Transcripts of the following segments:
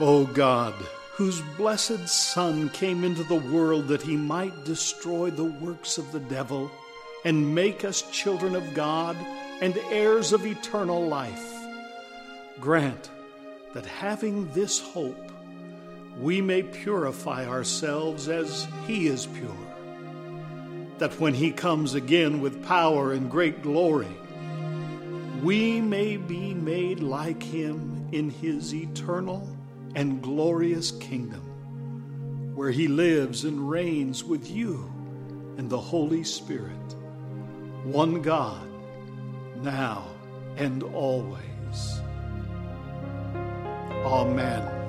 O God, whose blessed Son came into the world that he might destroy the works of the devil and make us children of God and heirs of eternal life, grant that having this hope, we may purify ourselves as he is pure, that when he comes again with power and great glory, we may be made like him in his eternal and glorious kingdom, where he lives and reigns with you and the Holy Spirit, one God, now and always. Amen.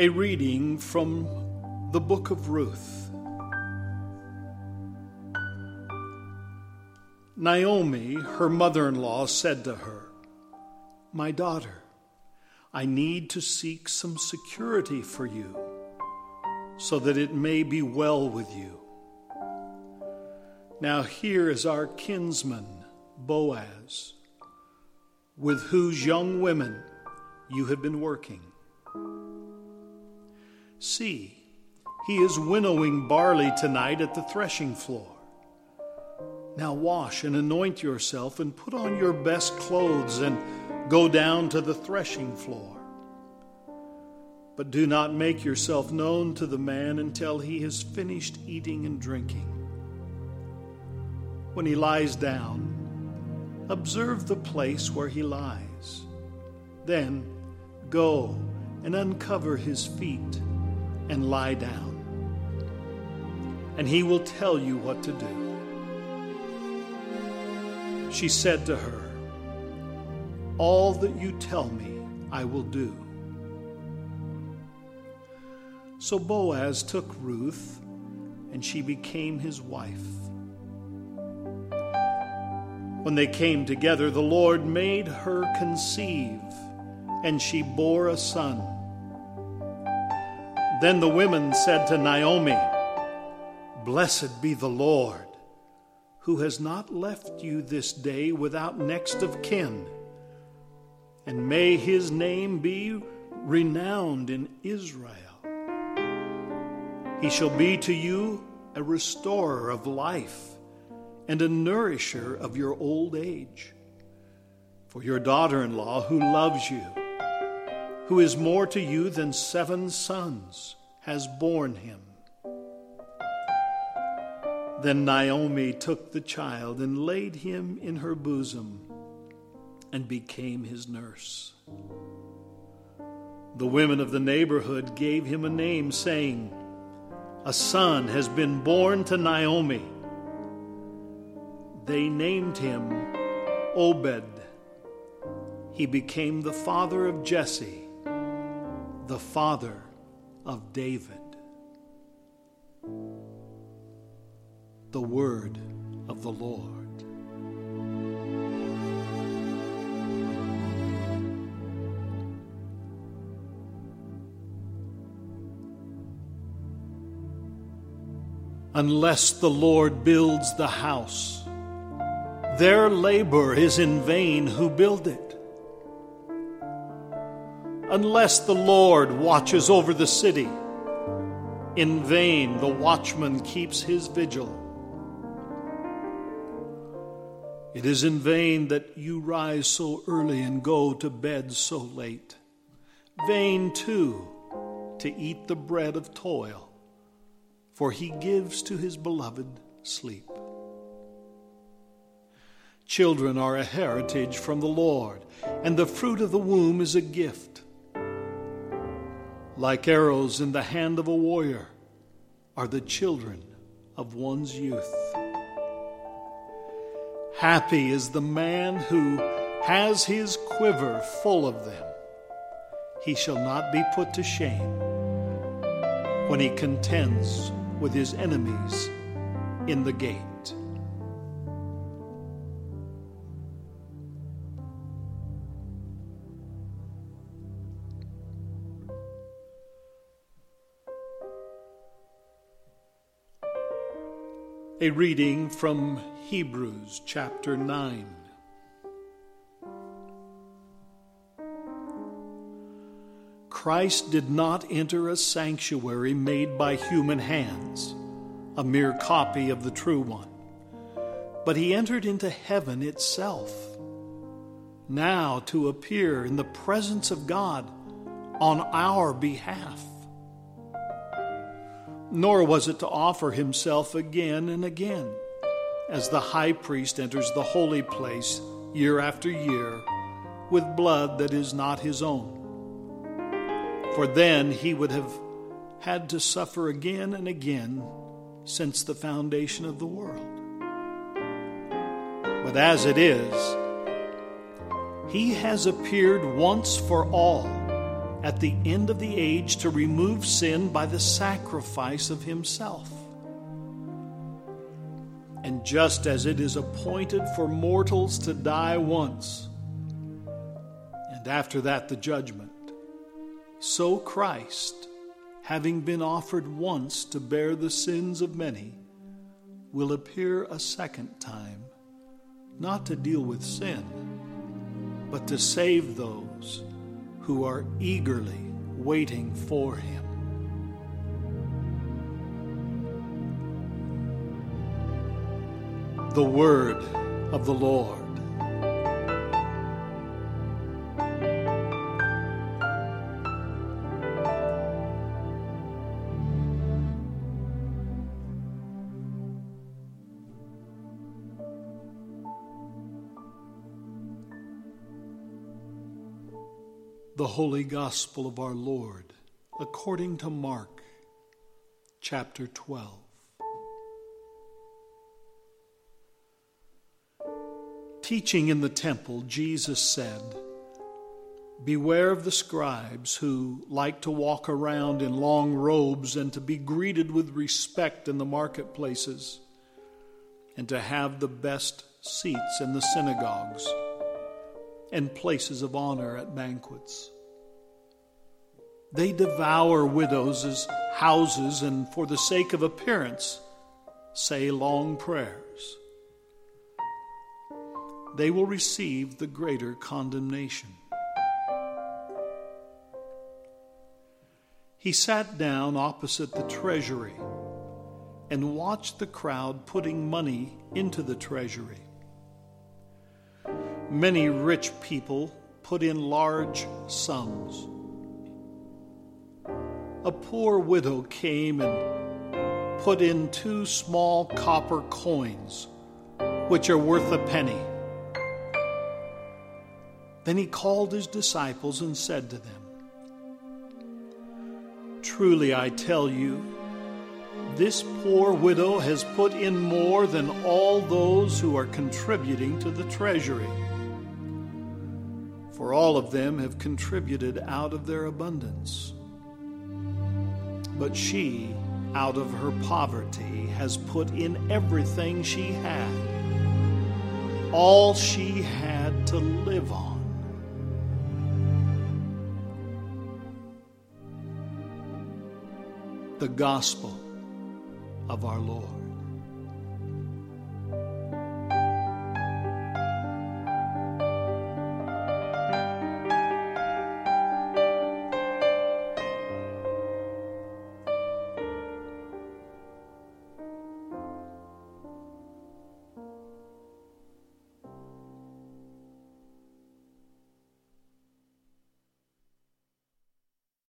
A reading from the book of Ruth. Naomi, her mother in law, said to her, My daughter, I need to seek some security for you, so that it may be well with you. Now here is our kinsman, Boaz, with whose young women you have been working. See, he is winnowing barley tonight at the threshing floor. Now wash and anoint yourself and put on your best clothes and go down to the threshing floor. But do not make yourself known to the man until he has finished eating and drinking. When he lies down, observe the place where he lies. Then go and uncover his feet and lie down. And he will tell you what to do. She said to her, All that you tell me, I will do. So Boaz took Ruth, and she became his wife. When they came together, the Lord made her conceive, and she bore a son. Then the women said to Naomi, Blessed be the Lord, who has not left you this day without next of kin. And may his name be renowned in Israel. He shall be to you a restorer of life and a nourisher of your old age. For your daughter in law, who loves you, who is more to you than seven sons, has borne him. Then Naomi took the child and laid him in her bosom and became his nurse. The women of the neighborhood gave him a name, saying, A son has been born to Naomi. They named him Obed. He became the father of Jesse the father of David. The word of the Lord. Unless the Lord builds the house, their labor is in vain who build it unless the Lord watches over the city. In vain the watchman keeps his vigil. It is in vain that you rise so early and go to bed so late. Vain, too, to eat the bread of toil, for he gives to his beloved sleep. Children are a heritage from the Lord, and the fruit of the womb is a gift. Like arrows in the hand of a warrior are the children of one's youth. Happy is the man who has his quiver full of them. He shall not be put to shame when he contends with his enemies in the gate. A reading from Hebrews chapter 9. Christ did not enter a sanctuary made by human hands, a mere copy of the true one, but he entered into heaven itself, now to appear in the presence of God on our behalf nor was it to offer himself again and again, as the high priest enters the holy place year after year with blood that is not his own. For then he would have had to suffer again and again since the foundation of the world. But as it is, he has appeared once for all at the end of the age to remove sin by the sacrifice of himself. And just as it is appointed for mortals to die once, and after that the judgment, so Christ, having been offered once to bear the sins of many, will appear a second time, not to deal with sin, but to save those who are eagerly waiting for him. The word of the Lord. The Holy Gospel of our Lord according to Mark chapter 12. Teaching in the temple, Jesus said, Beware of the scribes who like to walk around in long robes and to be greeted with respect in the marketplaces and to have the best seats in the synagogues and places of honor at banquets. They devour widows' houses and, for the sake of appearance, say long prayers. They will receive the greater condemnation. He sat down opposite the treasury and watched the crowd putting money into the treasury. Many rich people put in large sums. A poor widow came and put in two small copper coins, which are worth a penny. Then he called his disciples and said to them, Truly I tell you, this poor widow has put in more than all those who are contributing to the treasury for all of them have contributed out of their abundance. But she, out of her poverty, has put in everything she had, all she had to live on. The Gospel of our Lord.